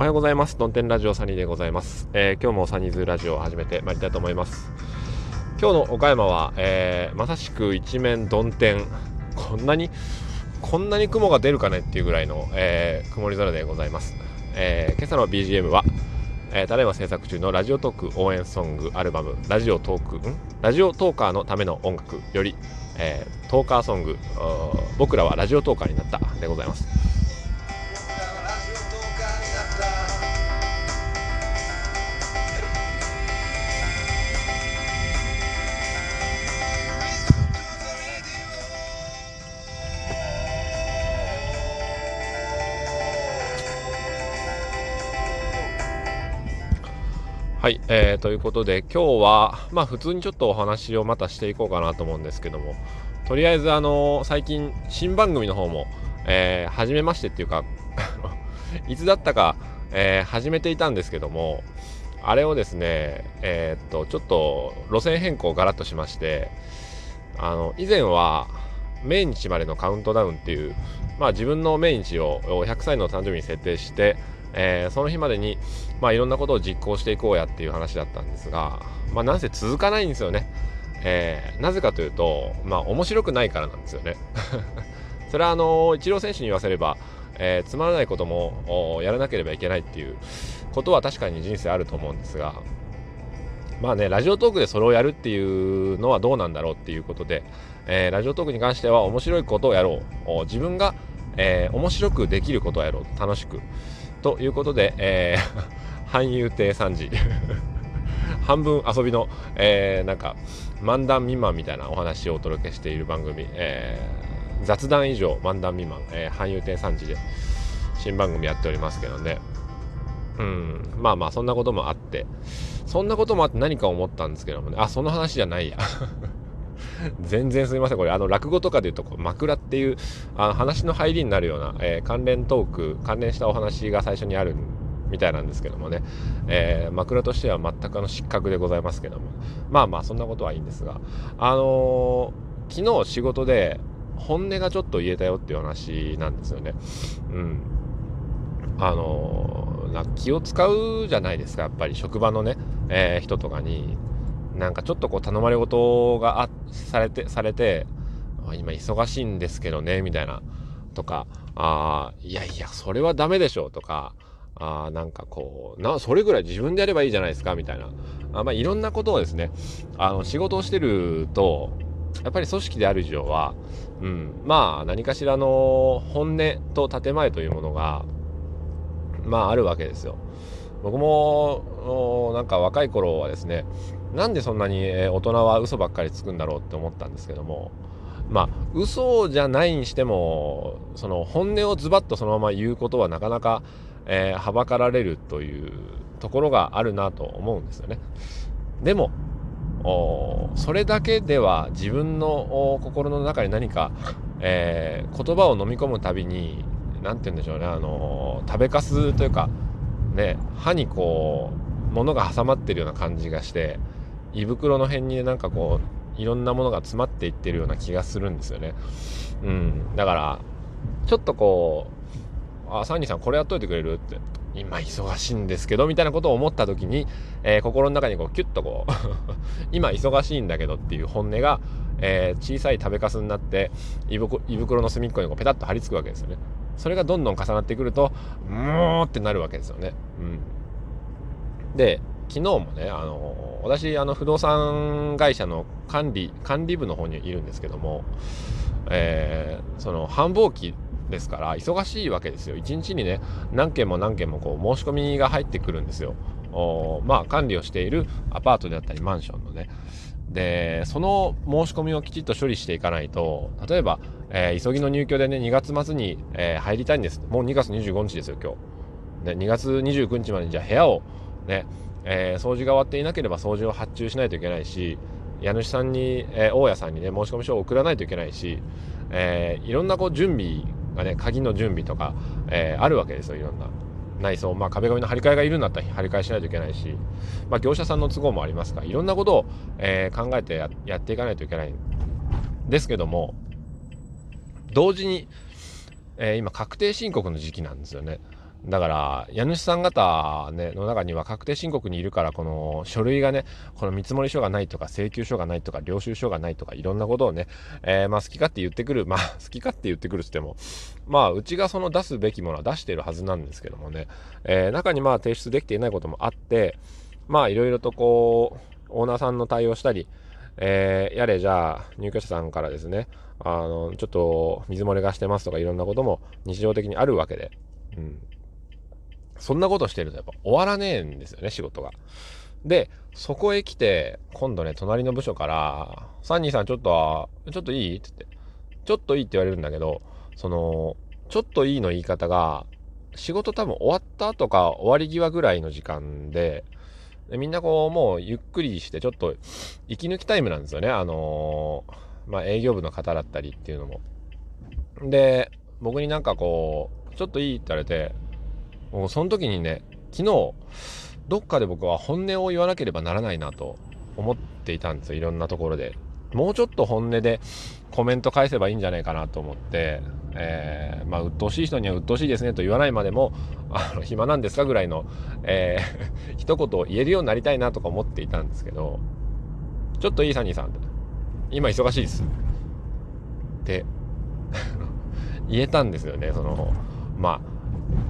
おはようございます。ドンテンラジオサニーでございます。えー、今日もサニーズラジオを始めてまいりたいと思います。今日の岡山は、えー、まさしく一面曇天。こんなに、こんなに雲が出るかねっていうぐらいの、えー、曇り空でございます。え今朝の BGM は、えただいま制作中のラジオトーク応援ソングアルバム、ラジオトーク、ん？ラジオトーカーのための音楽より、えトーカーソング、僕らはラジオトーカーになったでございます。はい、えー、ということで今日はまあ普通にちょっとお話をまたしていこうかなと思うんですけどもとりあえずあの最近新番組の方も、えー、始めましてっていうか いつだったか、えー、始めていたんですけどもあれをですねえー、っとちょっと路線変更ガラッとしましてあの以前は命日までのカウントダウンっていうまあ自分の命日を100歳の誕生日に設定してえー、その日までに、まあ、いろんなことを実行していこうやっていう話だったんですが、まあ、なんせ続かないんですよね。えー、なぜかというと、まあ、面白くないからなんですよね。それはあのイチロー選手に言わせれば、えー、つまらないこともやらなければいけないっていうことは確かに人生あると思うんですが、まあね、ラジオトークでそれをやるっていうのはどうなんだろうっていうことで、えー、ラジオトークに関しては面白いことをやろう。自分が、えー、面白くできることをやろう。楽しく。ということで、えー、半遊亭3時 半分遊びの、えー、なんか漫談未満みたいなお話をお届けしている番組、えー、雑談以上漫談未満、えー、半遊亭3時で新番組やっておりますけどね。うん。まあまあそんなこともあって。そんなこともあって何か思ったんですけどもね。あその話じゃないや。全然すみません。これ、あの、落語とかで言うと、こう枕っていう、あの話の入りになるような、えー、関連トーク、関連したお話が最初にあるみたいなんですけどもね、えー、枕としては全くあの失格でございますけども、まあまあ、そんなことはいいんですが、あのー、昨日仕事で、本音がちょっと言えたよっていう話なんですよね。うん。あのー、気を使うじゃないですか、やっぱり職場のね、えー、人とかに、なんかちょっとこう頼まれ事があされて、されて、今忙しいんですけどね、みたいな、とか、あいやいや、それはダメでしょ、とか、あなんかこう、な、それぐらい自分でやればいいじゃないですか、みたいな。あまあ、いろんなことをですね、あの、仕事をしてると、やっぱり組織である以上は、うん、まあ、何かしらの本音と建前というものが、まあ、あるわけですよ。僕も、なんか若い頃はですね、なんでそんなに大人は嘘ばっかりつくんだろうって思ったんですけどもまあ嘘じゃないにしてもその本音をズバッとそのまま言うことはなかなか、えー、はばかられるというところがあるなと思うんですよね。でもそれだけでは自分の心の中に何か、えー、言葉を飲み込むたびに何て言うんでしょうねあの食べかすというかね歯にこう物が挟まってるような感じがして胃袋の辺になんかこういろんなものが詰まっていってるような気がするんですよね。うん。だから、ちょっとこう、あ、サンニーさんこれやっといてくれる？って、今忙しいんですけど、みたいなことを思った時に、えー、心の中にこうキュッとこう 今忙しいんだけどっていう本音が、えー、小さい食べかすになって胃袋の隅っこにこうペタッと張り付くわけですよね。それがどんどん重なってくると、もうってなるわけですよね。うん。で、昨日もね、あの私、あの不動産会社の管理、管理部の方にいるんですけども、えー、その繁忙期ですから忙しいわけですよ。一日にね、何件も何件もこう申し込みが入ってくるんですよ。おまあ管理をしているアパートであったりマンションのね。で、その申し込みをきちっと処理していかないと、例えば、えー、急ぎの入居でね、2月末に、えー、入りたいんです。もう2月25日ですよ、今日。で、2月29日までにじゃあ部屋をね、えー、掃除が終わっていなければ掃除を発注しないといけないし家主さんに、えー、大家さんにね申し込み書を送らないといけないし、えー、いろんなこう準備がね鍵の準備とか、えー、あるわけですよいろんな内装、まあ、壁紙の張り替えがいるんだったら張り替えしないといけないし、まあ、業者さんの都合もありますからいろんなことを、えー、考えてややっていかないといけないんですけども同時に、えー、今確定申告の時期なんですよね。だから、家主さん方、ね、の中には確定申告にいるから、この書類がね、この見積書がないとか、請求書がないとか、領収書がないとか、いろんなことをね、えー、まあ好き勝手言ってくる、まあ 好き勝手言ってくるっつっても、まあうちがその出すべきものは出してるはずなんですけどもね、えー、中にまあ提出できていないこともあって、まあいろいろとこう、オーナーさんの対応したり、えー、やれじゃあ入居者さんからですね、あの、ちょっと水漏れがしてますとかいろんなことも日常的にあるわけで、うん。そんなことしてるとやっぱ終わらねえんですよね、仕事が。で、そこへ来て、今度ね、隣の部署から、サンニーさんちょっと、ちょっといいって言って、ちょっといいって言われるんだけど、その、ちょっといいの言い方が、仕事多分終わった後か終わり際ぐらいの時間で、でみんなこう、もうゆっくりして、ちょっと息抜きタイムなんですよね。あのー、まあ、営業部の方だったりっていうのも。で、僕になんかこう、ちょっといいって言われて、もうその時にね、昨日、どっかで僕は本音を言わなければならないなと思っていたんですよ。いろんなところで。もうちょっと本音でコメント返せばいいんじゃないかなと思って、えー、まあ、鬱陶しい人には鬱陶しいですねと言わないまでも、あの、暇なんですかぐらいの、えー、一言を言えるようになりたいなとか思っていたんですけど、ちょっといいサニーさん、今忙しいです。って 言えたんですよね。その、まあ、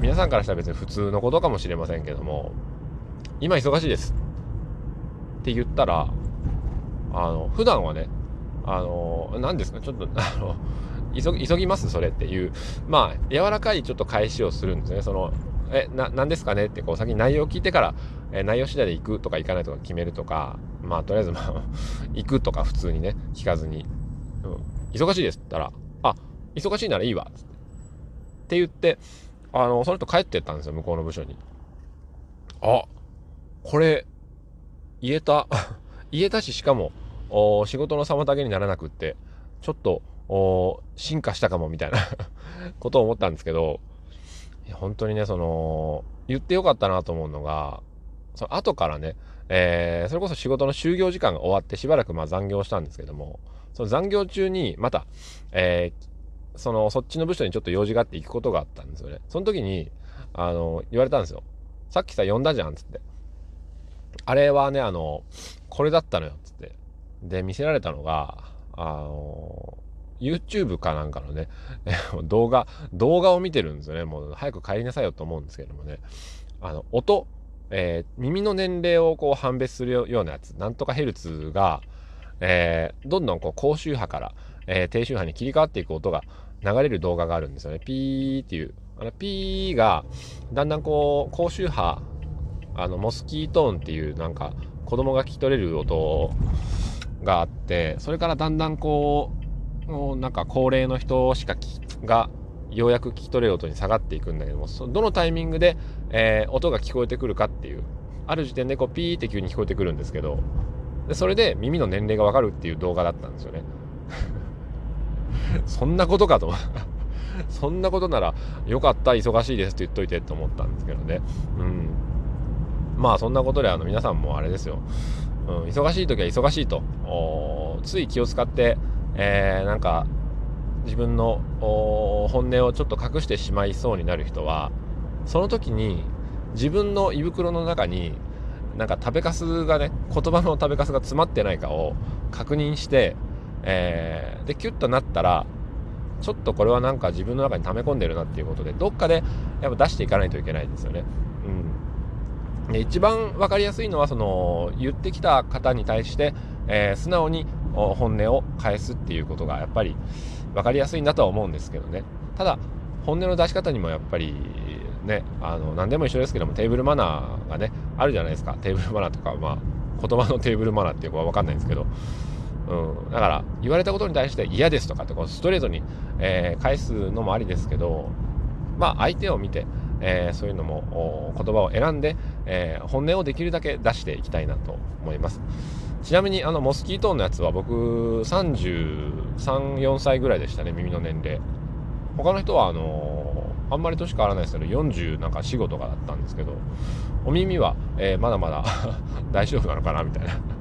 皆さんからしたら別に普通のことかもしれませんけども、今忙しいです。って言ったら、あの、普段はね、あの、何ですか、ちょっと、あの、急ぎ、急ぎます？それっていう、まあ、柔らかいちょっと返しをするんですね。その、え、な、何ですかね？って、こう、先に内容を聞いてから、え内容次第で行くとか行かないとか決めるとか、まあ、とりあえず、まあ、行くとか普通にね、聞かずに、うん、忙しいですって言ったら、あ、忙しいならいいわ、って言って、あの、その人帰ってったんですよ、向こうの部署に。あ、これ、言えた。言えたし、しかも、お仕事の妨げにならなくって、ちょっと、進化したかもみたいな ことを思ったんですけど、本当にね、その、言ってよかったなと思うのが、その後からね、えー、それこそ仕事の就業時間が終わってしばらくまあ残業したんですけども、その残業中にまた、えー、その、そっちの部署にちょっと用事があって行くことがあったんですよね。その時に、あの、言われたんですよ。さっきさ、呼んだじゃん、つって。あれはね、あの、これだったのよ、つって。で、見せられたのが、あの、YouTube かなんかのね、動画、動画を見てるんですよね。もう早く帰りなさいよと思うんですけどもね。あの、音、えー、耳の年齢をこう判別するようなやつ、なんとかヘルツが、えー、どんどんこう高周波から、えー、低周波に切り替わっていく音が流れる動画があるんですよね。ピーっていう。あのピーが、だんだんこう、高周波、あの、モスキートーンっていうなんか、子供が聞き取れる音があって、それからだんだんこう、なんか高齢の人しかがようやく聞き取れる音に下がっていくんだけども、どのタイミングで、えー、音が聞こえてくるかっていう、ある時点でこうピーって急に聞こえてくるんですけど、でそれで耳の年齢がわかるっていう動画だったんですよね。そんなことかと。そんなことなら、よかった、忙しいですって言っといてって思ったんですけどね。うん。まあそんなことであの皆さんもあれですよ。うん、忙しい時は忙しいと。つい気を使って、えー、なんか自分の本音をちょっと隠してしまいそうになる人は、その時に自分の胃袋の中になんか食べかすがね、言葉の食べかすが詰まってないかを確認して、えー、で、キュッとなったら、ちょっとこれはなんか自分の中に溜め込んでるなっていうことで、どっかでやっぱ出していかないといけないですよね。うん。で一番分かりやすいのは、その、言ってきた方に対して、えー、素直に本音を返すっていうことがやっぱり分かりやすいんだとは思うんですけどね。ただ、本音の出し方にもやっぱりね、あの、何でも一緒ですけども、テーブルマナーがね、あるじゃないですか。テーブルマナーとか、まあ、言葉のテーブルマナーっていうかわかんないんですけど、うん、だから言われたことに対して嫌ですとかってこうストレートに、えー、返すのもありですけどまあ相手を見て、えー、そういうのも言葉を選んで、えー、本音をできるだけ出していきたいなと思います。ちなみにあのモスキートーンのやつは僕334歳ぐらいでしたね耳の年齢。他の人はあのー、あんまり年変わらないですけど40なんか仕事がだったんですけどお耳は、えー、まだまだ 大丈夫なのかなみたいな。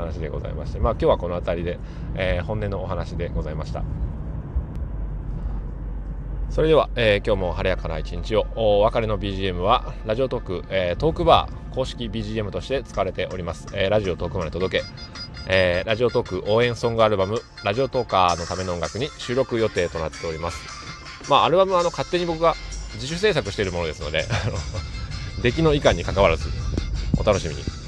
話でございまして、まあ今日はこの辺りで、えー、本音のお話でございました。それでは、えー、今日も晴れやかな一日を。お別れの BGM はラジオトーク、えー、トークバー公式 BGM として使われております、えー、ラジオトークまで届け、えー、ラジオトーク応援ソングアルバムラジオトーカーのための音楽に収録予定となっております。まあアルバムはあの勝手に僕が自主制作しているものですので出来のいかんに関わらずお楽しみに。